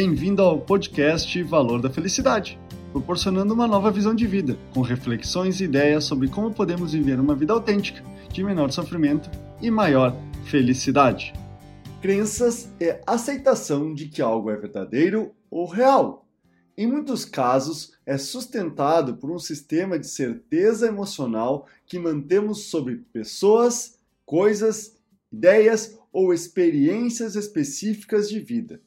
Bem-vindo ao podcast Valor da Felicidade, proporcionando uma nova visão de vida, com reflexões e ideias sobre como podemos viver uma vida autêntica, de menor sofrimento e maior felicidade. Crenças é aceitação de que algo é verdadeiro ou real. Em muitos casos, é sustentado por um sistema de certeza emocional que mantemos sobre pessoas, coisas, ideias ou experiências específicas de vida.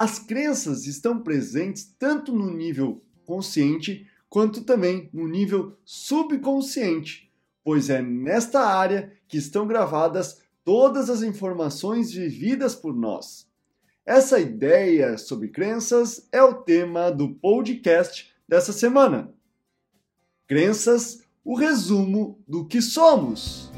As crenças estão presentes tanto no nível consciente quanto também no nível subconsciente, pois é nesta área que estão gravadas todas as informações vividas por nós. Essa ideia sobre crenças é o tema do podcast dessa semana. Crenças, o resumo do que somos.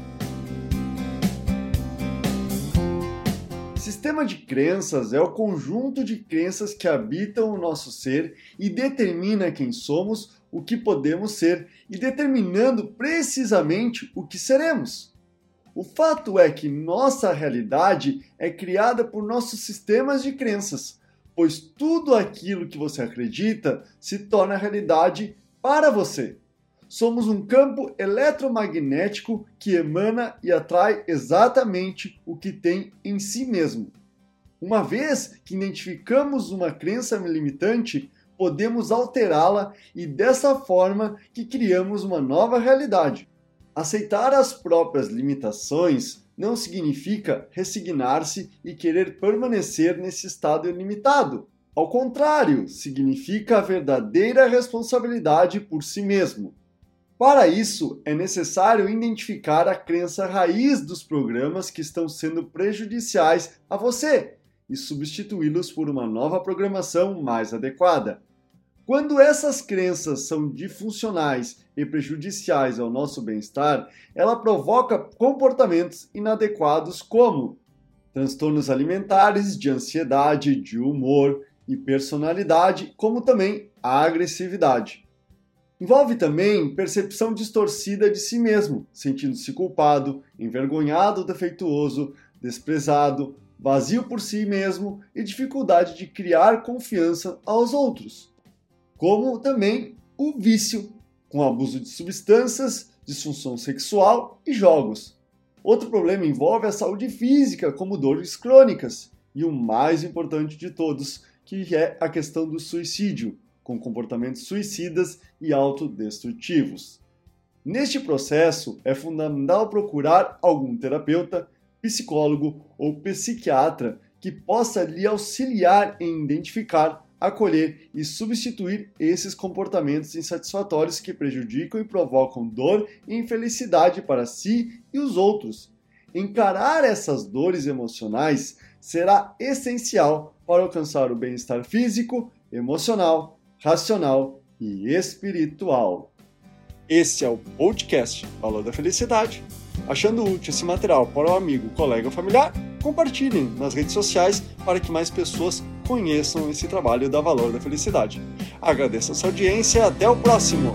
Sistema de crenças é o conjunto de crenças que habitam o nosso ser e determina quem somos, o que podemos ser e determinando precisamente o que seremos. O fato é que nossa realidade é criada por nossos sistemas de crenças, pois tudo aquilo que você acredita se torna realidade para você. Somos um campo eletromagnético que emana e atrai exatamente o que tem em si mesmo. Uma vez que identificamos uma crença limitante, podemos alterá-la e dessa forma que criamos uma nova realidade. Aceitar as próprias limitações não significa resignar-se e querer permanecer nesse estado ilimitado. Ao contrário, significa a verdadeira responsabilidade por si mesmo. Para isso, é necessário identificar a crença raiz dos programas que estão sendo prejudiciais a você e substituí-los por uma nova programação mais adequada. Quando essas crenças são disfuncionais e prejudiciais ao nosso bem-estar, ela provoca comportamentos inadequados como transtornos alimentares, de ansiedade, de humor e personalidade, como também a agressividade. Envolve também percepção distorcida de si mesmo, sentindo-se culpado, envergonhado, defeituoso, desprezado, vazio por si mesmo e dificuldade de criar confiança aos outros. Como também o vício, com abuso de substâncias, disfunção sexual e jogos. Outro problema envolve a saúde física, como dores crônicas, e o mais importante de todos, que é a questão do suicídio, com comportamentos suicidas e autodestrutivos. Neste processo, é fundamental procurar algum terapeuta, psicólogo ou psiquiatra que possa lhe auxiliar em identificar acolher e substituir esses comportamentos insatisfatórios que prejudicam e provocam dor e infelicidade para si e os outros. Encarar essas dores emocionais será essencial para alcançar o bem-estar físico, emocional, racional e espiritual. Esse é o podcast Valor da Felicidade. Achando útil esse material para o amigo, colega ou familiar, compartilhem nas redes sociais para que mais pessoas conheçam esse trabalho da Valor da Felicidade. Agradeço a sua audiência e até o próximo!